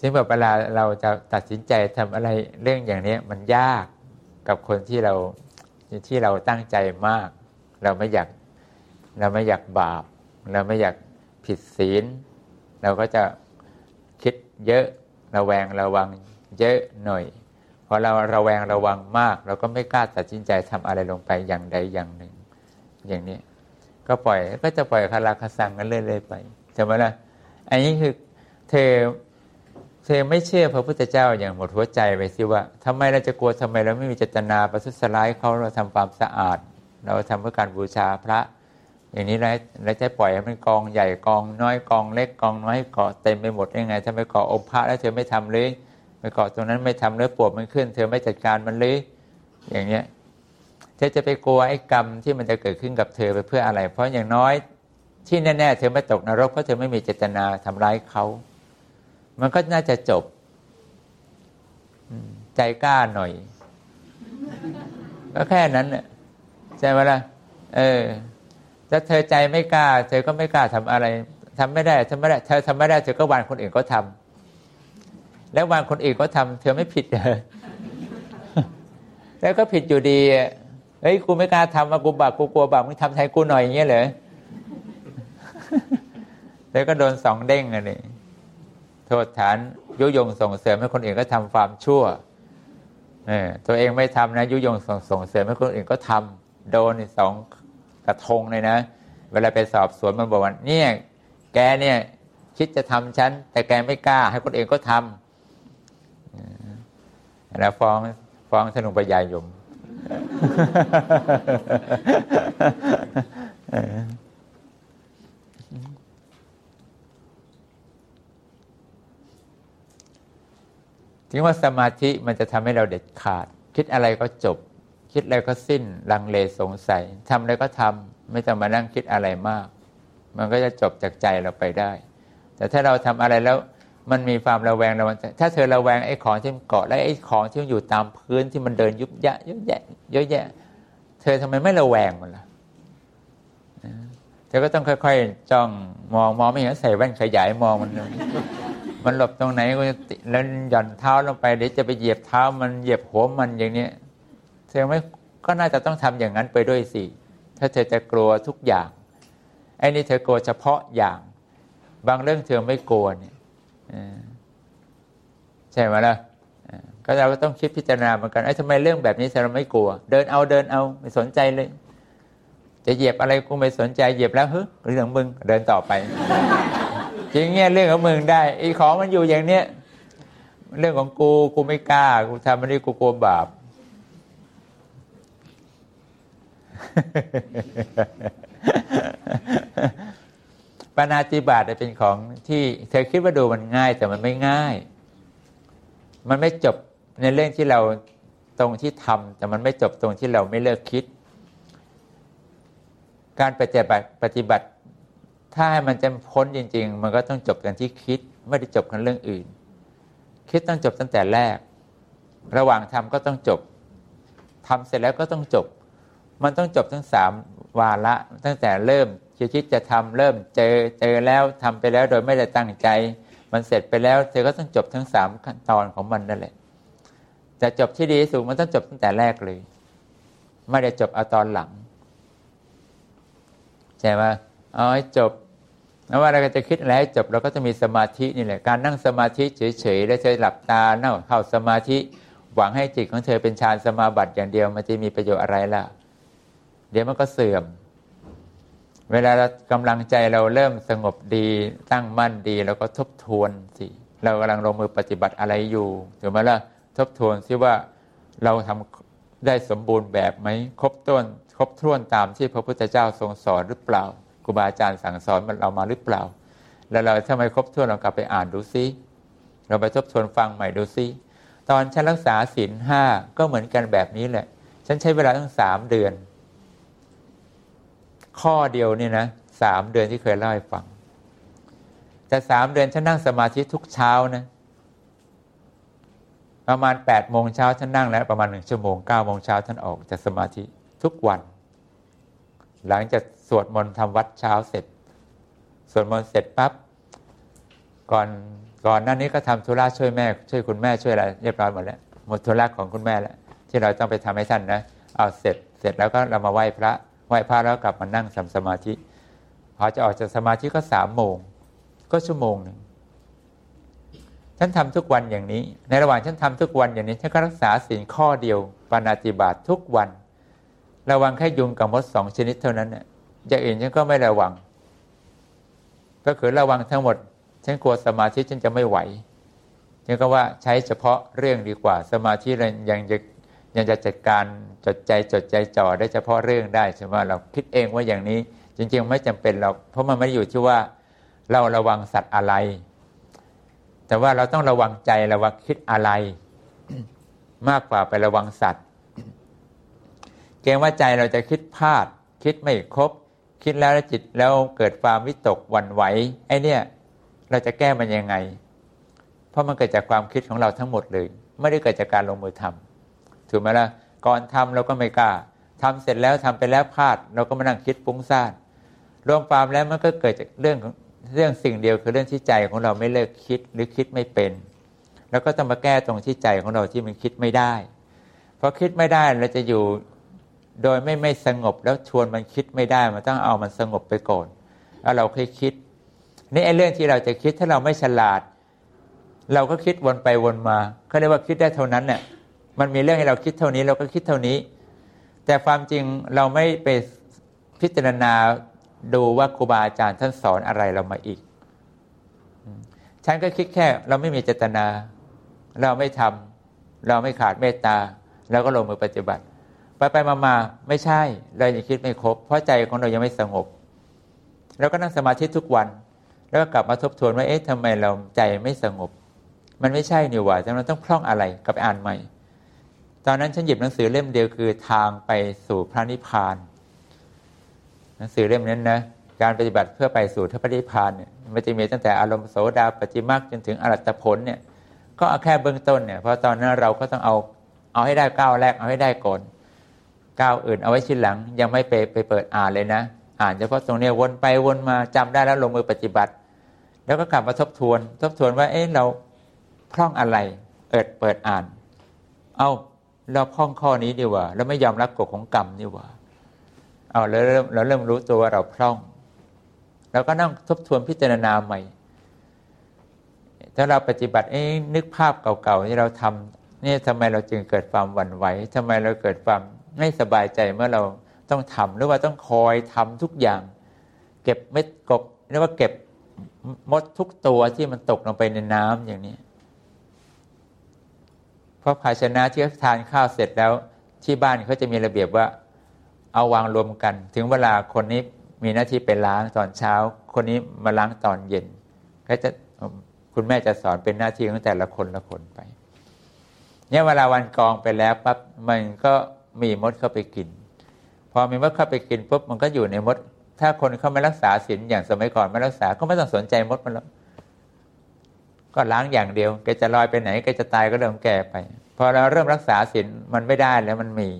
ซึ่งแบบเวลาเราจะตัดสินใจทำอะไรเรื่องอย่างนี้มันยากกับคนที่เราที่เราตั้งใจมาก เราไม่อยากเราไม่อยากบาป เราไม่อยากผิดศีล เราก็จะคิดเยอะระแวงระวังเยอะหน่อยพอเราระแวงระวังมาก เราก็ไม่กล้าตัดสินใจทำอะไรลงไปอย่างใดอย่างหนึ่ง อย่างนี้ก็ปล่อยก็จะปล่อยคาราคาสังกันเรื่อยๆไปใช่ไหมล่ะอันนี้คือเธอ เธอไม่เชื่อพระพุทธเจ้าอย่างหมดหัวใจไปสิว่าทำไมเราจะกลัวทำไมเราไม่มีเจตนาประทุษร้ายเขาเราทำความสะอาด เราทำเพื่อการบูชาพระ อย่างนี้แล้วเราจะปล่อยให้มันกองใหญ่กองน้อยกองเล็กกองน้อยเกาะเต็มไปหมดได้ไงถ้าไม่เกาะองค์พระแล้วเธอไม่ทำเลยไปเกาะตรงนั้นไม่ทำเลยปวดมันขึ้น เธอไม่จัดการมันเลยอย่างเนี้ยเธอจะไปกลัวไอ้กรรมที่มันจะเกิดขึ้นกับเธอไปเพื่ออะไร เพราะอย่างน้อยที่แน่ๆเธอไม่ตกนรกเพราะเธอไม่มีเจตนาทำร้ายเขา มันก็น่าจะจบใจกล้าหน่อย ก็แค่นั้นเนี่ยใช่ไหมล่ะเออถ้าเธอใจไม่กล้า เธอก็ไม่กล้าทำอะไรทำไม่ได้ทำไม่ได้ เธอทำไม่ได้ เธอก็วานคนอื่นก็ทำแล้ววานคนอื่นก็ทำเธอไม่ผิดเลยแล้วก็ผิดอยู่ดีเฮ้ยกูไม่กล้าทำมากูบาปกูกลัวบาปมึงทำแทนกูหน่อยอย่างเงี้ยเหรอแล้วก็โดนสองเด้งอันนี้ โทษฐานยุยงส่งเสริมให้คนอื่นก็ทำความชั่วเออตัวเองไม่ทำนะ ยุยงส่งส่งเสริมให้คนอื่นก็ทำโดนสองกระทงเลยนะ เวลาไปสอบสวนมันบอกว่าเนี่ยแกเนี่ยคิดจะทำฉันแต่แกไม่กล้า ให้คนอื่นก็ทำแล้วฟ้องฟ้องสนุกปยายม ถึงว่าสมาธิมันจะทำให้เราเด็ดขาด คิดอะไรก็จบ คิดอะไรก็สิ้น ลังเลสงสัยทำอะไรก็ทำไม่ต้องมานั่งคิดอะไรมาก มันก็จะจบจากใจเราไปได้ แต่ถ้าเราทำอะไรแล้วมันมีความระแวงระวังถ้าเธอระแวงไอ้ของที่มันเกาะและไอ้ของที่มันอยู่ตามพื้นที่มันเดินยุบยะเยอะแยะเยอะแยะ เธอทำไมไม่ระแวงมันล่ะเธอก็ต้องค่อย ๆ จ้องมองมองไม่เห็นใส่แว่นขยายมองมัน มันหลบตรงไหนก็แล้วหย่อนเท้าลงไปเดี๋ยวจะไปเหยียบเท้ามันเหยียบหัวมันอย่างเนี้ยเธอไม่ก็น่าจะต้องทำอย่างนั้นไปด้วยสิถ้าเธอจะกลัวทุกอย่างไอ้นี่เธอกลัวเฉพาะอย่าง บางเรื่องเธอไม่กลัวเนี่ยใช่ไหมล่ะก็เราก็ต้องคิดพิจารณาเหมือนกันไอ้ทำไมเรื่องแบบนี้เราไม่กลัว เดินเอาเดินเอาไม่สนใจเลย จะเหยียบอะไรกูไม่สนใจเหยียบแล้วเฮ้ยเรื่องมึงเดินต่อไป จริงเงี้ยเรื่องของมึงได้ไอ้ของมันอยู่อย่างเนี้ยเรื่องของกูกูไม่กล้า กูทำมันนี่กูกลัวบาปปานาติบาตเป็นของที่เธอคิดว่าดูมันง่าย แต่มันไม่ง่าย มันไม่จบในเรื่องที่เราตรงที่ทำแต่มันไม่จบตรงที่เราไม่เลิกคิด การปฏิบัติปฏิบัติ ถ้าให้มันจะพ้นจริง ๆ มันก็ต้องจบกันที่คิดไม่ได้จบกันเรื่องอื่น คิดต้องจบตั้งแต่แรก ระหว่างทำก็ต้องจบทำเสร็จแล้วก็ต้องจบ มันต้องจบทั้งสามวาระตั้งแต่เริ่มคิดจะทำเริ่มเจอเจอแล้วทำไปแล้วโดยไม่ได้ตั้งใจ มันเสร็จไปแล้ว เธอก็ต้องจบทั้งสามขั้นตอนของมันนั่นแหละจะจบที่ดีสุดมันต้องจบตั้งแต่แรกเลย ไม่ได้จบเอาตอนหลังใช่ไหมเอาให้จบ แล้วว่าเราจะคิดอะไรจบเราก็จะมีสมาธินี่แหละการนั่งสมาธิเฉยๆแล้วเธอหลับตาเน่าเข้าสมาธิ หวังให้จิตของเธอเป็นฌานสมาบัติอย่างเดียว มันจะมีประโยชน์อะไรล่ะ เดี๋ยวมันก็เสื่อม เวลาเรากำลังใจเราเริ่มสงบดีตั้งมั่นดีเราก็ทบทวนสิเรากำลังลงมือปฏิบัติอะไรอยู่ถูกไหมล่ะทบทวนสิว่าเราทำได้สมบูรณ์แบบไหมครบต้นครบถ้วนตามที่พระพุทธเจ้าทรงสอนหรือเปล่า ครูบาอาจารย์สั่งสอนมันเรามาหรือเปล่า แล้วเราถ้าไมครบถ้วนเรากลับไปอ่านดูซิเราไปทบทวนฟังใหม่ดูซิตอนฉันรักษาศีลห้าก็เหมือนกันแบบนี้แหละ ฉันใช้เวลาตั้งสามเดือน ข้อเดียวนี่นะสามเดือนที่เคยเล่าให้ฟัง แต่สามเดือนฉันนั่งสมาธิทุกเช้านะประมาณแปดโมงเช้าฉันนั่งแล้วประมาณหนึ่งชั่วโมงเก้าโมงเช้าฉันออกจากสมาธิทุกวัน หลังจากสวดมนต์ทำวัดเช้าเสร็จ สวดมนต์เสร็จปั๊บก่อนก่อนหน้านี้ก็ทำธุระช่วยแม่ ช่วยคุณแม่ช่วยอะไรเรียบร้อยหมดแล้วหมดธุระของคุณแม่แล้วที่เราต้องไปทำให้ท่านนะเอาเสร็จเสร็จแล้วก็เรามาไหว้พระไหว้พระแล้วกลับมานั่งทำสมาธิพอจะออกจากสมาธิก็สามโมงก็ชั่วโมงหนึ่งฉันทำทุกวันอย่างนี้ ในระหว่างฉันทำทุกวันอย่างนี้ฉันก็รักษาสิ่ข้อเดียวปานาติบาตทุกวัน ระวังแค่ยุงกับมดสองชนิดเท่านั้นเนี่ยอย่างอื่นฉันก็ไม่ระวัง ก็คือระวังทั้งหมด ฉันกลัวสมาธิฉันจะไม่ไหวฉันก็ว่าใช้เฉพาะเรื่องดีกว่า สมาธิเรายังจะยังจะจัดการจดใจจดใจจ่อได้เฉพาะเรื่องได้ใช่ไหมเราคิดเองว่าอย่างนี้จริง ๆ ไม่จำเป็นเราเพราะมันไม่อยู่ที่ว่าเราระวังสัตว์อะไร แต่ว่าเราต้องระวังใจระวังคิดอะไร มากกว่าไประวังสัตว์ เกรงว่าใจเราจะคิดพลาด คิดไม่ครบ คิดแล้วจิตแล้วเกิดความวิตกหวั่นไหวไอ้เนี่ยเราจะแก้มันยังไง เพราะมันเกิดจากความคิดของเราทั้งหมดเลย ไม่ได้เกิดจากการลงมือทำถูกไหมล่ะก่อนทำเราก็ไม่กล้าทำเสร็จแล้วทำไปแล้วพลาด เราก็มานั่งคิดปุ้งซ่านรวมความแล้วมันก็เกิดจากเรื่องเรื่องสิ่งเดียวคือเรื่องที่ใจของเราไม่เลิกคิดหรือคิดไม่เป็น แล้วก็ต้องมาแก้ตรงที่ใจของเราที่มันคิดไม่ได้เพราะคิดไม่ได้เราจะอยู่ โดยไม่ไม่สงบแล้วชวนมันคิดไม่ได้ มันต้องเอามันสงบไปก่อน แล้วเราค่อยคิด นี่ไอ้เรื่องที่เราจะคิดถ้าเราไม่ฉลาด เราก็คิดวนไปวนมาเขาเรียกว่าคิดได้เท่านั้นเนี่ยมันมีเรื่องให้เราคิดเท่านี้เราก็คิดเท่านี้ แต่ความจริงเราไม่ไปพิจารณาดูว่าครูบาอาจารย์ท่านสอนอะไรเรามาอีก ฉันก็คิดแค่เราไม่มีเจตนา เราไม่ทำเราไม่ขาดเมตตา แล้วก็ลงมือปฏิบัติ ไปไปมามาไม่ใช่เรายังคิดไม่ครบ เพราะใจของเรายังไม่สงบแล้วก็นั่งสมาธิทุกวัน แล้วก็กลับมาทบทวนว่าเอ๊ะทำไมเราใจไม่สงบ มันไม่ใช่นี่หว่าแต่เราต้องพร่องอะไรกับอ่านใหม่ ตอนนั้นฉันหยิบหนังสือเล่มเดียวคือทางไปสู่พระนิพพานหนังสือเล่มนั้นนะการปฏิบัติเพื่อไปสู่พระนิพพานเนี่ยมันจะมีตั้งแต่อารมณ์โสดาปฏิมาจนถึงอรัตผลเนี่ยก็เอาแค่เบื้องต้นเนี่ยเพราะตอนนั้นเราก็ต้องเอาเอาให้ได้ก้าวแรกเอาให้ได้ก่อน ก้าวอื่นเอาไว้ชิ้นหลัง ยังไม่ไปไปเปิดอ่านเลยนะ อ่านเฉพาะตรงนี้วนไปวนมาจำได้แล้วลงมือปฏิบัติ แล้วก็กลับมาทบทวน ทบทวนว่าเอ๊ะเราพร่องอะไรเอิดเปิดอ่าน เอาเราพร่องข้อนี้ดีว่าเราไม่ยอมรับกฎของกรรมนี่ว่าเอาเราเริ่มเราเริ่มรู้ตัวว่าเราพร่องเราก็นั่งทบทวนพิจารณาใหม่ ถ้าเราปฏิบัติเอ้นึกภาพเก่าๆที่เราทำนี่ทำไมเราจึงเกิดความหวั่นไหวทำไมเราเกิดความ ไม่สบายใจเมื่อเราต้องทำหรือว่าต้องคอยทำทุกอย่าง เก็บเม็ดกบเรียกว่าเก็บมดทุกตัวที่มันตกลงไปในน้ำอย่างนี้ เพราะภาชนะที่ทานข้าวเสร็จแล้ว ที่บ้านเขาจะมีระเบียบว่า เอาวางรวมกัน ถึงเวลาคนนี้มีหน้าที่ไปล้างตอนเช้า คนนี้มาล้างตอนเย็นก็จะคุณแม่จะสอนเป็นหน้าที่ของแต่ละคนละคนไป เนี่ยเวลาวันกองไปแล้วปั๊บมันก็ มีมดเข้าไปกิน พอมีมดเข้าไปกินปุ๊บมันก็อยู่ในมด ถ้าคนเขาไม่รักษาศีลอย่างสมัยก่อนไม่รักษาก็ไม่ต้องสนใจมดมันแล้วก็ล้างอย่างเดียวแกจะลอยไปไหนแกจะตายก็เรื่องแกไป พอเราเริ่มรักษาศีลมันไม่ได้แล้วมันมี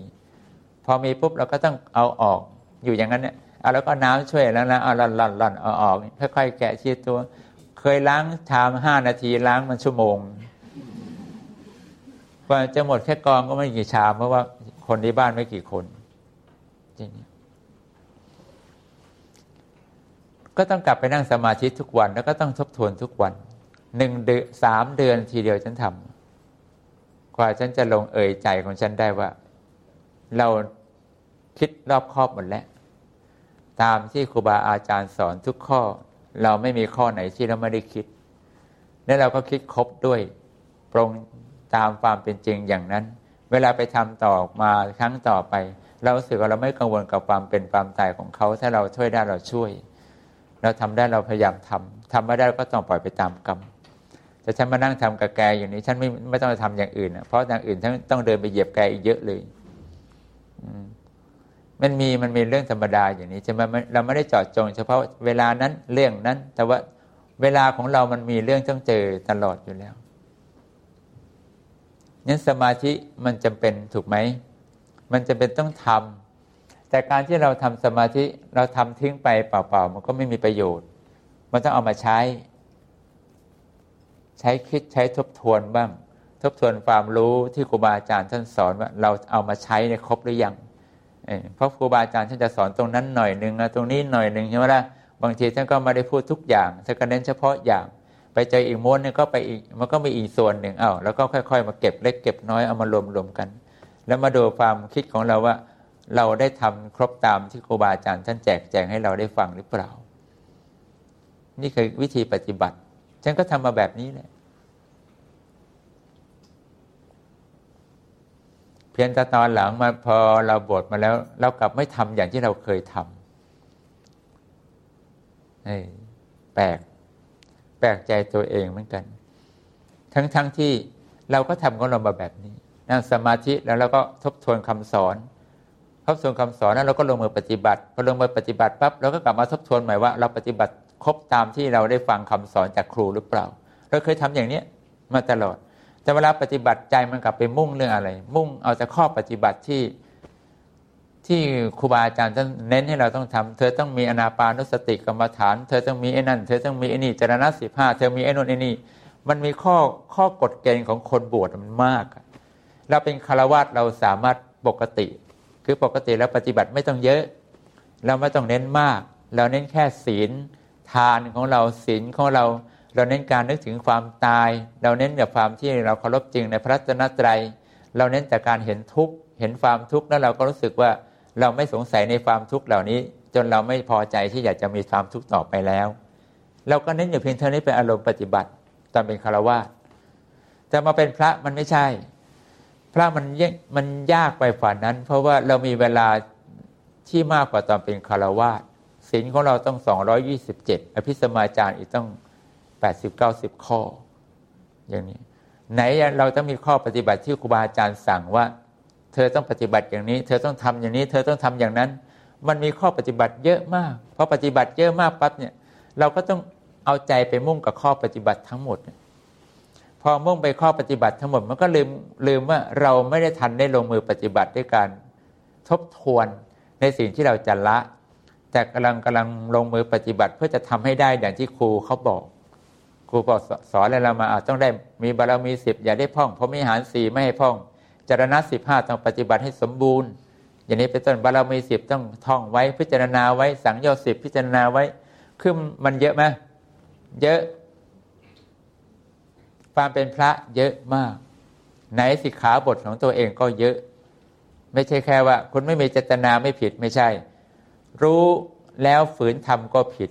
พอมีปุ๊บเราก็ต้องเอาออกอยู่อย่างนั้นเนี่ยเอาแล้วก็น้ำช่วยแล้วนะเอาหล่อนล่อนล่อนเอาออกค่อยๆแกะชีดตัว เคยล้างชามห้านาทีล้างมันชั่วโมงกว่าจะหมดแค่กองก็ไม่กี่ชามเพราะว่า คนที่บ้านไม่กี่คนจริงก็ต้องกลับไปนั่งสมาธิทุกวัน แล้วก็ต้องทบทวนทุกวันหนึ่งเดือนสามเดือนทีเดียวฉันทำกว่าฉันจะลงเอ่ยใจของฉันได้ว่า เราคิดรอบครอบหมดแล้ว ตามที่ครูบาอาจารย์สอนทุกข้อ เราไม่มีข้อไหนที่เราไม่ได้คิด และเราก็คิดครบด้วยปรงตามความเป็นจริงอย่างนั้น เวลาไปทำต่อมาครั้งต่อไป เราสึกว่าเราไม่กังวลกับความเป็นความตายของเขา ถ้าเราช่วยได้เราช่วย เราทำได้เราพยายามทำทำไม่ได้ก็ต้องปล่อยไปตามกรรมแต่ฉันมานั่งทำกับแกอยู่นี้ฉันไม่ไม่ต้องทำอย่างอื่นเพราะอย่างอื่นทั้งต้องเดินไปเหยียบแกอีกเยอะเลยมันมีมันมีเรื่องธรรมดาอย่างนี้ใช่ไหมเราไม่ได้จอดจง เฉพาะเวลานั้นเรื่องนั้น แต่ว่าเวลาของเรามันมีเรื่องต้องเจอตลอดอยู่แล้ว นั้นสมาธิมันจำเป็นถูกไหม มันจำเป็นต้องทำแต่การที่เราทำสมาธิเราทำทิ้งไปเปล่าๆ มันก็ไม่มีประโยชน์ มันต้องเอามาใช้ ใช้คิดใช้ทบทวนบ้าง ทบทวนความรู้ที่ครูบาอาจารย์ท่านสอนว่าเราเอามาใช้ในครบหรือยังเพราะครูบาอาจารย์ท่านจะสอนตรงนั้นหน่อยหนึ่งตรงนี้หน่อยหนึ่งใช่ไหมล่ะบางทีท่านก็ไม่ได้พูดทุกอย่างท่านก็เน้นเฉพาะอย่าง ไปเจออีกม้วนนึงก็ไปอีกมันก็มีอีกส่วนหนึ่งเอ้าแล้วก็ค่อยๆ มาเก็บเล็กเก็บน้อยเอามารวมรวมกัน แล้วมาดูความคิดของเราว่า เราได้ทำครบตามที่ครูบาอาจารย์ท่านแจกแจงให้เราได้ฟังหรือเปล่า นี่คือวิธีปฏิบัติ ฉันก็ทำมาแบบนี้แหละเพียงแต่ตอนหลังมาพอเราบวชมาแล้ว เรากลับไม่ทำอย่างที่เราเคยทำแปลก แปลกใจตัวเองเหมือนกัน ทั้งๆทที่เราก็ทำของเรามาแบบนี้นั่งสมาธิแล้วเราก็ทบทวนคำสอน ทบทวนคำสอนแล้วเราก็ลงมือปฏิบัติพอลงมือปฏิบัติปั๊บเราก็กลับมาทบทวนใหม่ว่า เราปฏิบัติครบตามที่เราได้ฟังคำสอนจากครูหรือเปล่า เราเคยทำอย่างเนี้ยมาตลอด แต่เวลาปฏิบัติใจมันกลับไปมุ่งเรื่องอะไร มุ่งเอาแต่ข้อปฏิบัติที่ ที่ครูบาอาจารย์ท่านเน้นให้เราต้องทำเธอต้องมีอนาปานุสติกรรมฐาน เธอต้องมีไอ้นั่น เธอต้องมีไอ้นี่จรณะสิบห้าเธอมีไอ้นู่นไอ้นี่ มันมีข้อข้อกฎเกณฑ์ของคนบวชมันมากเราเป็นคารวะเราสามารถปกติ คือปกติแล้วปฏิบัติไม่ต้องเยอะ เราไม่ต้องเน้นมาก เราเน้นแค่ศีลทานของเราศีลของเรา เราเน้นการนึกถึงความตาย เราเน้นแต่ความที่เราเคารพจริงในพระรัตนตรัย เราเน้นแต่การเห็นทุกข์เห็นความทุกข์แล้วเราก็รู้สึกว่า เราไม่สงสัยในความทุกข์เหล่านี้ จนเราไม่พอใจที่อยากจะมีความทุกข์ต่อไปแล้ว เราก็เน้นอยู่เพียงเท่านี้เป็นอารมณ์ปฏิบัติตอนเป็นคารวะแต่มาเป็นพระมันไม่ใช่ พระมันมันยากไปฝ่านั้น เพราะว่าเรามีเวลาที่มากกว่าตอนเป็นคารวะศีลของเราต้องสองยี่สิบเจ็ดอภิสมาจารอีกต้องแปดสิบเก้าสิบข้อ อย่างนี้ ไหนเราต้องมีข้อปฏิบัติที่ครูบาอาจารย์สั่งว่า เธอต้องปฏิบัติอย่างนี้ เธอต้องทำอย่างนี้ เธอต้องทำอย่างนั้น มันมีข้อปฏิบัติเยอะมากเพราะปฏิบัติเยอะมากปั๊บเนี่ยเราก็ต้องเอาใจไปมุ่งกับข้อปฏิบัติทั้งหมด พอมุ่งไปข้อปฏิบัติทั้งหมด มันก็ลืมลืมว่าเราไม่ได้ทันได้ลงมือปฏิบัติด้วยการทบทวนในสิ่งที่เราจะละ แต่กำลังกำลังลงมือปฏิบัติ เพื่อจะทำให้ได้อย่างที่ครูเขาบอกครูบอกสอนอะไรเรามาต้องได้มีบารมีสิบอย่าได้พ่องเพราะมีหารสี่ไม่ให้พ่อง จารณะสิบห้าต้องปฏิบัติให้สมบูรณ์ อย่างนี้เป็นต้นบารมีสิบต้องท่องไว้พิจารณาไว้สังโยชน์สิบพิจารณาไว้คือมันเยอะไหมเยอะ ความเป็นพระเยอะมากไหนสิกขาบทของตัวเองก็เยอะ ไม่ใช่แค่ว่า คุณไม่มีเจตนาไม่ผิดไม่ใช่ รู้แล้วฝืนทำก็ผิด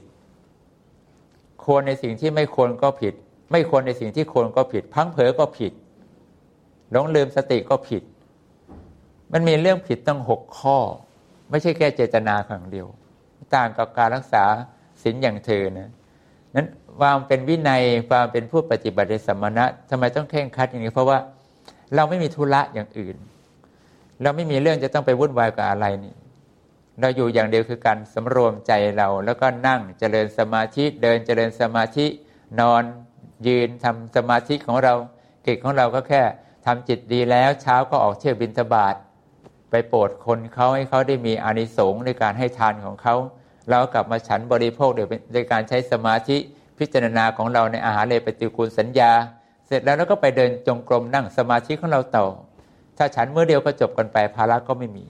ควรในสิ่งที่ไม่ควรก็ผิด ไม่ควรในสิ่งที่ควรก็ผิด พังเผลอก็ผิด หลงลืมสติก็ผิด มันมีเรื่องผิดตั้งหกข้อ ไม่ใช่แค่เจตนาครั้งเดียว ต่างกับการรักษาศีลอย่างเธอนะนั้นความเป็นวินัยความเป็นผู้ปฏิบัติสมณะทำไมต้องเข่งคัดอย่างนี้ เพราะว่าเราไม่มีธุระอย่างอื่น เราไม่มีเรื่องจะต้องไปวุ่นวายกับอะไรนี่ เราอยู่อย่างเดียวคือการสำรวมใจเรา แล้วก็นั่งเจริญสมาธิเดินเจริญสมาธินอนยืนทำสมาธิของเรากิจของเราก็แค่ ทำจิตดีแล้วเช้าก็ออกเที่ยวบินทบาทไปโปรดคนเขาให้เขาได้มีอานิสงส์ในการให้ทานของเขาเรากลับมาฉันบริโภคโดยการใช้สมาธิพิจารณาของเราในอาหารเลปฏิกูลสัญญา เสร็จแล้วเราก็ไปเดินจงกรมนั่งสมาธิของเราต่อ ถ้าฉันเมื่อเดียวก็จบกันไปภาระก็ไม่มี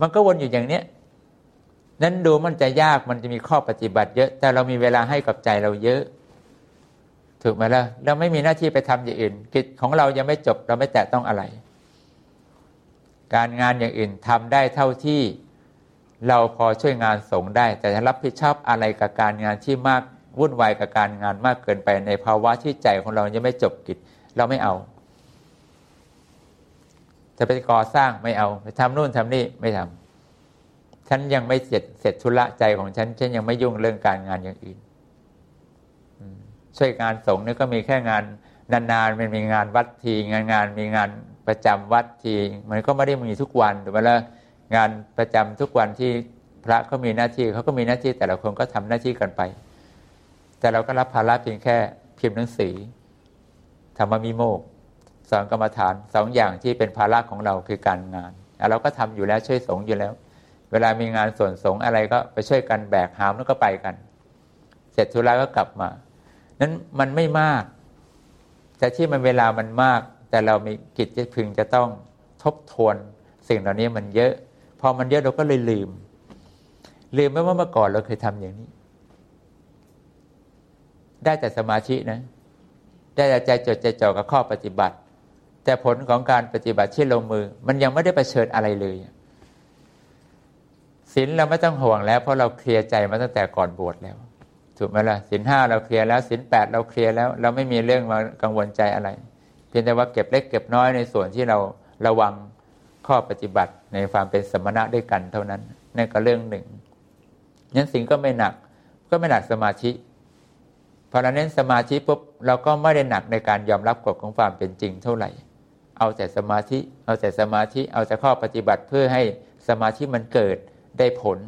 มันก็วนอยู่อย่างเนี้ยนั้นดูมันจะยากมันจะมีข้อปฏิบัติเยอะ แต่เรามีเวลาให้กับใจเราเยอะ ถูกไหมล่ะเราไม่มีหน้าที่ไปทำอย่างอื่น กิจของเรายังไม่จบเราไม่แตะต้องอะไร การงานอย่างอื่นทำได้เท่าที่เราพอช่วยงานสงได้ แต่รับผิดชอบอะไรกับการงานที่มากวุ่นวายกับการงานมากเกินไปในภาวะที่ใจของเรายังไม่จบกิจเราไม่เอา จะไปก่อสร้างไม่เอาไปทำนู่นทำนี่ไม่ทำฉันยังไม่เสร็จเสร็จธุระใจของฉันฉันยังไม่ยุ่งเรื่องการงานอย่างอื่น ช่วยงานสงฆ์นี่ก็มีแค่งานนานๆมันมีงานวัดทีงานงานมีงานประจำวัดทีมันก็ไม่ได้มีทุกวันถูกไหมล่ะงานประจำทุกวันที่พระเขามีหน้าที่เขาก็มีหน้าที่แต่ละคนก็ทำหน้าที่กันไป แต่เราก็รับภาระเพียงแค่พิมพ์หนังสือธรรมมีโมกสอนกรรมฐานสองอย่างที่เป็นภาระของเราคือการงานเราก็ทำอยู่แล้วช่วยสงฆ์อยู่แล้ว เวลามีงานส่วนสงฆ์อะไรก็ไปช่วยกันแบกหามแล้วก็ไปกัน เสร็จธุระก็กลับมา นั้นมันไม่มาก แต่ที่มันเวลามันมาก แต่เรามีกิจจะพึงจะต้องทบทวนสิ่งเหล่านี้มันเยอะ พอมันเยอะเราก็เลยลืม ลืมไม่ว่าเมื่อก่อนเราเคยทำอย่างนี้ ได้แต่สมาธินะ ได้แต่ใจจดใจจ่อกับข้อปฏิบัติ แต่ผลของการปฏิบัติที่ลงมือ มันยังไม่ได้ประเชิญอะไรเลยศีลเราไม่ต้องห่วงแล้ว เพราะเราเคลียร์ใจมาตั้งแต่ก่อนบวชแล้ว ถูกไหมล่ะศีลห้าเราเคลียร์แล้วศีลแปดเราเคลียร์แล้ว เราไม่มีเรื่องมากังวลใจอะไร เพียงแต่ว่าเก็บเล็กเก็บน้อยในส่วนที่เราระวังข้อปฏิบัติในความเป็นสมณะด้วยกันเท่านั้นนั่นก็เรื่องหนึ่งนั้นสิ่งก็ไม่หนักก็ไม่หนักสมาธิพอเราเน้นสมาธิปุ๊บเราก็ไม่ได้หนักในการยอมรับกฎของความเป็นจริงเท่าไหร่ เอาแต่สมาธิ เอาแต่สมาธิ เอาแต่ข้อปฏิบัติเพื่อให้สมาธิมันเกิดได้ผล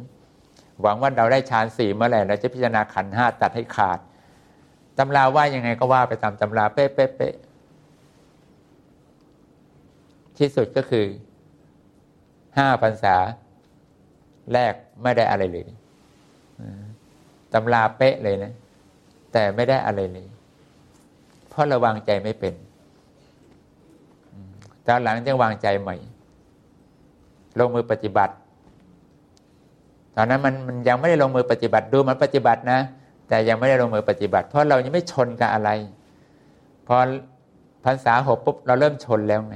หวังว่าเราได้ฌานสี่เมื่อไหร่เราจะพิจารณาขันห้าตัดให้ขาดตำราว่ายังไงก็ว่าไปตามตำราเป๊ะๆที่สุดก็คือห้าพรรษา แรกไม่ได้อะไรเลยตำราเป๊ะเลยนะ แต่ไม่ได้อะไรเลย เพราะระวังใจไม่เป็นตอนหลังจะวางใจใหม่ ลงมือปฏิบัติ ตอนนั้นมันมันยังไม่ได้ลงมือปฏิบัติดูมันปฏิบัตินะ แต่ยังไม่ได้ลงมือปฏิบัติ เพราะเรายังไม่ชนกับอะไร พอพรรษาหกปุ๊บเราเริ่มชนแล้วไง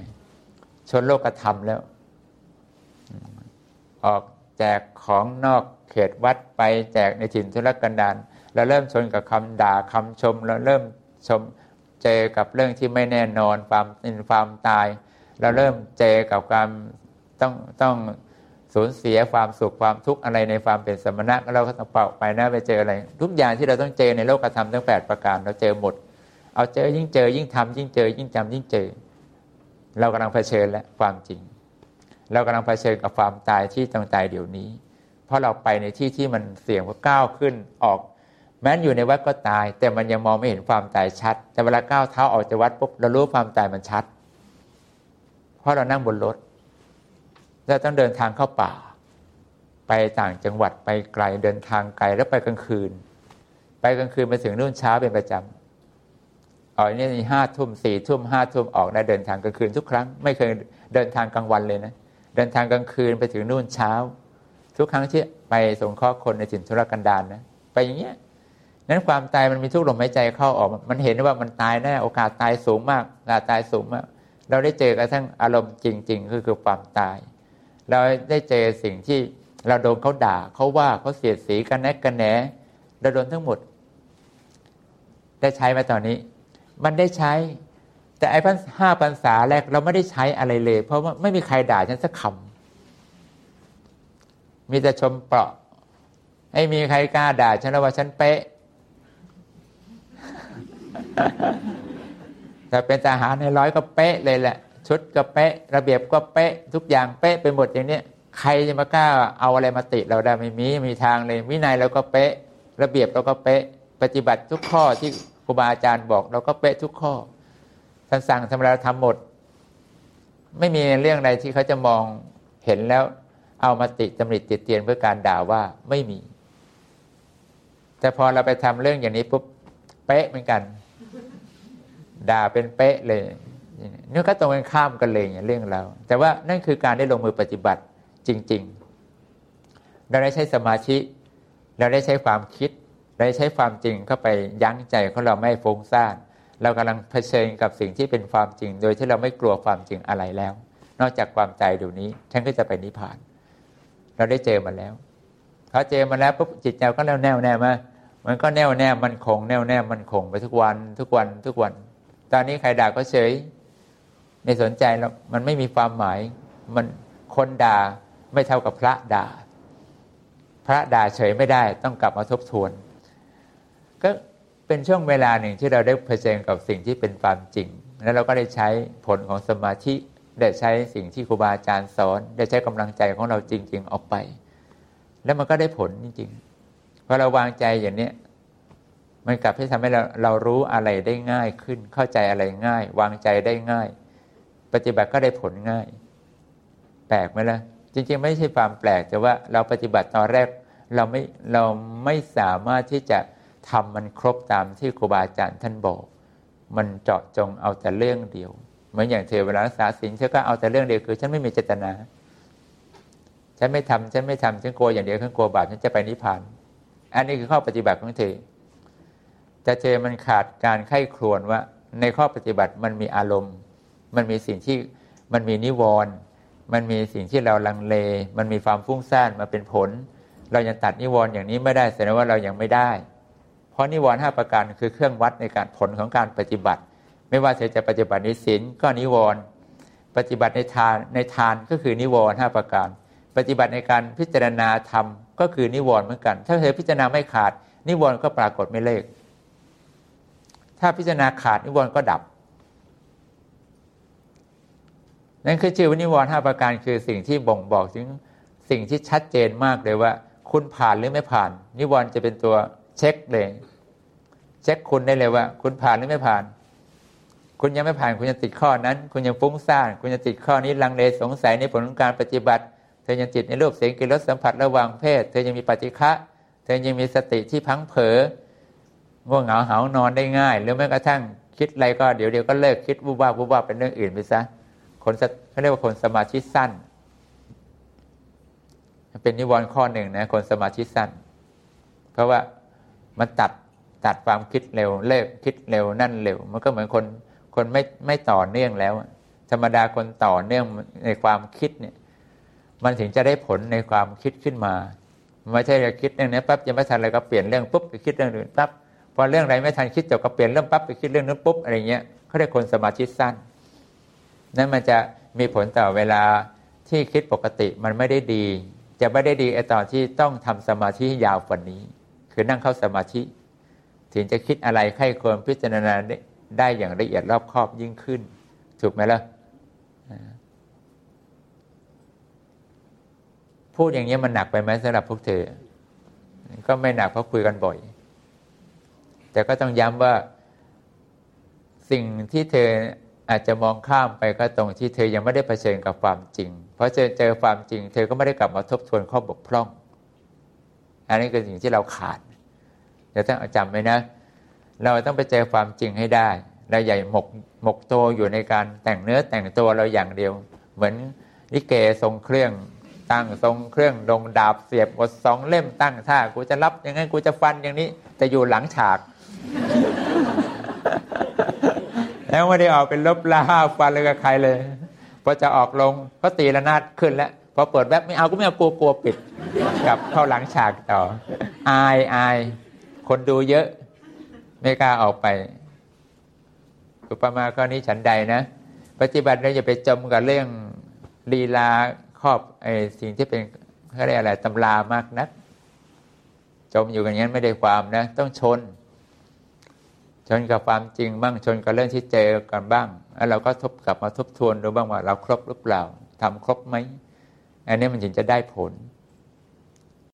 ชนโลกธรรมแล้ว ออกแจกของนอกเขตวัดไปแจกในถิ่นทุรกันดารเราเริ่มชนกับคำด่าคำชม เราเริ่มชมเจอกับเรื่องที่ไม่แน่นอนความอินความตาย เราเริ่มเจอกับความต้องต้อง สูญเสียความสุขความทุกข์อะไรในความเป็นสมณะเราก็ต้องเป่าไปนะไปเจออะไร ทุกอย่างที่เราต้องเจอในโลกธรรมทั้งแปดประการเราเจอหมด เอาเจอยิ่งเจอยิ่งทำยิ่งเจอ ยิ่งจำยิ่งเจอ เรากำลังเผชิญแล้วความจริง เรากำลังเผชิญกับความตายที่ต้องตายเดี๋ยวนี้ เพราะเราไปในที่ที่มันเสี่ยงว่าก้าวขึ้นออก แม้นอยู่ในวัดก็ตาย แต่มันยังมองไม่เห็นความตายชัด แต่เวลาก้าวเท้าออกจากวัดปุ๊บเรารู้ความตายมันชัด เพราะเรานั่งบนรถ เราต้องเดินทางเข้าป่า ไปต่างจังหวัดไปไกลเดินทางไกลแล้วไปกลางคืน ไปกลางคืนไปถึงนู่นเช้าเป็นประจำออกนี่ห้าทุ่มสี่ทุ่มห้าทุ่มออกได้เดินทางกลางคืนทุกครั้ง ไม่เคยเดินทางกลางวันเลยนะเดินทางกลางคืนไปถึงนู่นเช้า ทุกครั้งที่ไปสงเคราะห์คนในถิ่นทุรกันดารนนะไปอย่างเงี้ยนั้นความตายมันมีทุกลมหายใจเข้าออก มันเห็นว่ามันตายแน่โอกาสตายสูงมากโอกาสตายสูงมาก เราได้เจอกระทั่งอารมณ์จริง ๆ คือคือความตาย เราได้เจอสิ่งที่เราโดนเขาด่าเขาว่าเขาเสียดสีกันแนกกันแหนเราโดนทั้งหมด ได้ใช้มาตอนนี้ มันได้ใช้ แต่ไอ้พันห้าพรรษาแรกเราไม่ได้ใช้อะไรเลย เพราะว่าไม่มีใครด่าฉันสักคำมีแต่ชมเปราะไม่มีใครกล้าด่าฉันว่าฉันเป๊ะแต่เป็นทหารในร้อยก็เป๊ะเลยแหละ ชุดก็เป๊ะ ระเบียบก็เป๊ะ ทุกอย่างเป๊ะไปหมดอย่างนี้ใครจะมากล้าเอาอะไรมาติเราได้ไม่มีมีทางเลยวินัยเราก็เป๊ะ ระเบียบเราก็เป๊ะ ปฏิบัติทุกข้อที่ครูบาอาจารย์บอก เราก็เป๊ะทุกข้อท่านสั่งทำอะไรเราทำหมด ไม่มีเรื่องใดที่เขาจะมองเห็นแล้วเอามาติตำหนิติเตียนเพื่อการด่าว่าไม่มี แต่พอเราไปทำเรื่องอย่างนี้ปุ๊บเป๊ะเหมือนกัน ด่าเป็นเป๊ะเลย นี่ก็ตรงกันข้ามกันเลยอย่างเรื่องเราแต่ว่านั่นคือการได้ลงมือปฏิบัติจริง ๆ เราได้ใช้สมาธิเราได้ใช้ความคิดเราได้ใช้ความจริงเข้าไปยั้งใจของเราไม่ฟุ้งซ่านเรากำลังเผชิญกับสิ่งที่เป็นความจริง โดยที่เราไม่กลัวความจริงอะไรแล้ว นอกจากความใจเดี๋ยวนี้ฉันก็จะไปนิพพาน เราได้เจอมาแล้วพอเจอมาแล้วปุ๊บจิตใจก็แน่วแน่แน่มามันก็แน่วแน่มันคงแน่วแน่มันคงไปทุกวันทุกวันทุกวัน ตอนนี้ใครด่าก็เฉย ไม่สนใจแล้วมันไม่มีความหมาย มันคนด่าไม่เท่ากับพระด่า พระด่าเฉยไม่ได้ต้องกลับมาทบทวน ก็เป็นช่วงเวลาหนึ่งที่เราได้เผชิญกับสิ่งที่เป็นความจริง แล้วเราก็ได้ใช้ผลของสมาธิได้ใช้สิ่งที่ครูบาอาจารย์สอน ได้ใช้กำลังใจของเราจริง ๆ ออกไป แล้วมันก็ได้ผลจริงๆพอเราวางใจอย่างนี้มันกลับให้ทำให้เราเรารู้อะไรได้ง่ายขึ้น เข้าใจอะไรง่าย วางใจได้ง่าย ปฏิบัติก็ได้ผลง่าย แปลกไหมล่ะ จริง ๆ ไม่ใช่ความแปลกแต่ว่าเราปฏิบัติตอนแรกเราไม่เราไม่สามารถที่จะทำมันครบตามที่ครูบาอาจารย์ท่านบอก มันเจาะจงเอาแต่เรื่องเดียวเหมือนอย่างเธอเวลารักษาศีลเธอก็เอาแต่เรื่องเดียวคือ ฉันไม่มีเจตนา ฉันไม่ทำฉันไม่ทำฉันกลัวอย่างเดียวฉันกลัวบาปฉันจะไปนิพพาน อันนี้คือข้อปฏิบัติของเธอแต่เธอมันขาดการไข้ครวนว่า ในข้อปฏิบัติมันมีอารมณ์ มันมีสิ่งที่มันมีนิวรณ์มันมีสิ่งที่เราลังเล มันมีความฟุ้งซ่านมาเป็นผล เรายังตัดนิวรณ์อย่างนี้ไม่ได้แสดงว่าเรายังไม่ได้ เพราะนิวรณ์ห้าประการคือเครื่องวัดในการผลของการปฏิบัติ ไม่ว่าเธอจะปฏิบัติในศีลก็นิวรณ์ปฏิบัติในทานในทานก็คือนิวรณ์ห้าประการ ปฏิบัติในการพิจารณาธรรมก็คือนิวรณ์เหมือนกัน ถ้าเธอพิจารณาไม่ขาด นิวรณ์ก็ปรากฏไม่เลิกถ้าพิจารณาขาดนิวรณ์ก็ดับ นั่นคือชื่อวนิวรณ์ห้าประการคือสิ่งที่บ่งบอกถึงสิ่งที่ชัดเจนมากเลยว่า คุณผ่านหรือไม่ผ่าน นิวรณ์จะเป็นตัวเช็คเลยเช็คคุณได้เลยว่า คุณผ่านหรือไม่ผ่าน คุณยังไม่ผ่านคุณยังติดข้อนั้น คุณยังฟุ้งซ่าน คุณยังติดข้อนี้ลังเลสงสัยในผลของการปฏิบัติ เธอยังติดในรูปเสียงกลิ่นรสสัมผัสระหว่างเพศ เธอยังมีปฏิฆะเธอยังมีสติที่พังเผลอง่วงเหงาเหานอนได้ง่าย หรือแม้กระทั่งคิดอะไรก็เดี๋ยวเดียวก็เลิกคิดวุบว่าวุบว่าเป็นเรื่องอื่นไปซะ คนเขาเรียกว่าคนสมาธิสั้น เป็นนิวรณ์ข้อหนึ่งนะคนสมาธิสั้น เพราะว่ามันตัดตัดความคิดเร็วเลิกคิดเร็วนั่นเร็ว มันก็เหมือนคนคนไม่ไม่ต่อเนื่องแล้ว ธรรมดาคนต่อเนื่องในความคิดเนี่ย มันถึงจะได้ผลในความคิดขึ้นมาไม่ใช่จะคิดเรื่องนี้ปั๊บยังไม่ทันอะไรก็เปลี่ยนเรื่องปุ๊บไปคิดเรื่องอื่นปั๊บพอเรื่องอะไรไม่ทันคิดจบก็เปลี่ยนเรื่องปั๊บไปคิดเรื่องนั้นปุ๊บอะไรเงี้ยเขาเรียกคนสมาธิสั้น นั่นมันจะมีผลต่อเวลาที่คิดปกติมันไม่ได้ดี จะไม่ได้ดีไอตอนที่ต้องทำสมาธิยาวกว่านี้ คือนั่งเข้าสมาธิ ถึงจะคิดอะไรใครควรพิจารณาได้อย่างละเอียดรอบคอบยิ่งขึ้น ถูกไหมล่ะพูดอย่างนี้มันหนักไปไหมสำหรับพวกเธอ ก็ไม่หนักเพราะคุยกันบ่อย แต่ก็ต้องย้ำว่าสิ่งที่เธอ อาจจะมองข้ามไปก็ตรงที่เธอยังไม่ได้เผชิญกับความจริง เพราะเจอเจอความจริง เธอก็ไม่ได้กลับมาทบทวนข้อบกพร่อง อันนี้คือสิ่งที่เราขาดเดี๋ยวต้องจำไว้นะ เราต้องไปเจอความจริงให้ได้เราใหญ่หมกหมกโตอยู่ในการแต่งเนื้อแต่งตัวเราอย่างเดียว เหมือนลิเกทรงเครื่องตั้งทรงเครื่องลงดาบเสียบกดสองเล่มตั้งท่ากูจะรับย่างนั้นกูจะฟันอย่างนี้ แต่อยู่หลังฉาก แล้วไม่ได้ออกเป็นลบลาฟันเลยกับใครเลยพอจะออกลงก็ตีระนาดขึ้นแล้วพอเปิดแวบไม่เอาก็ไม่เอากลัวกลัวปิดกลับเข้าหลังฉากต่อ อายอายคนดูเยอะ ไม่กล้าออกไปอุปมาข้อนี้ฉันใดนะปฏิบัติเราอย่าไปจมกับเรื่องลีลาครอบไอ้สิ่งที่เป็นเขาเรียกอะไรตำรามากนัก จมอยู่กันอย่างนั้นไม่ได้ความนะ ต้องชน ชนกับความจริงบ้างชนกับเรื่องที่เจอกันบ้าง แล้วเราก็ทบกลับมาทบทวนดูบ้างว่าเราครบหรือเปล่าทำครบไหมอันนี้มันถึงจะได้ผล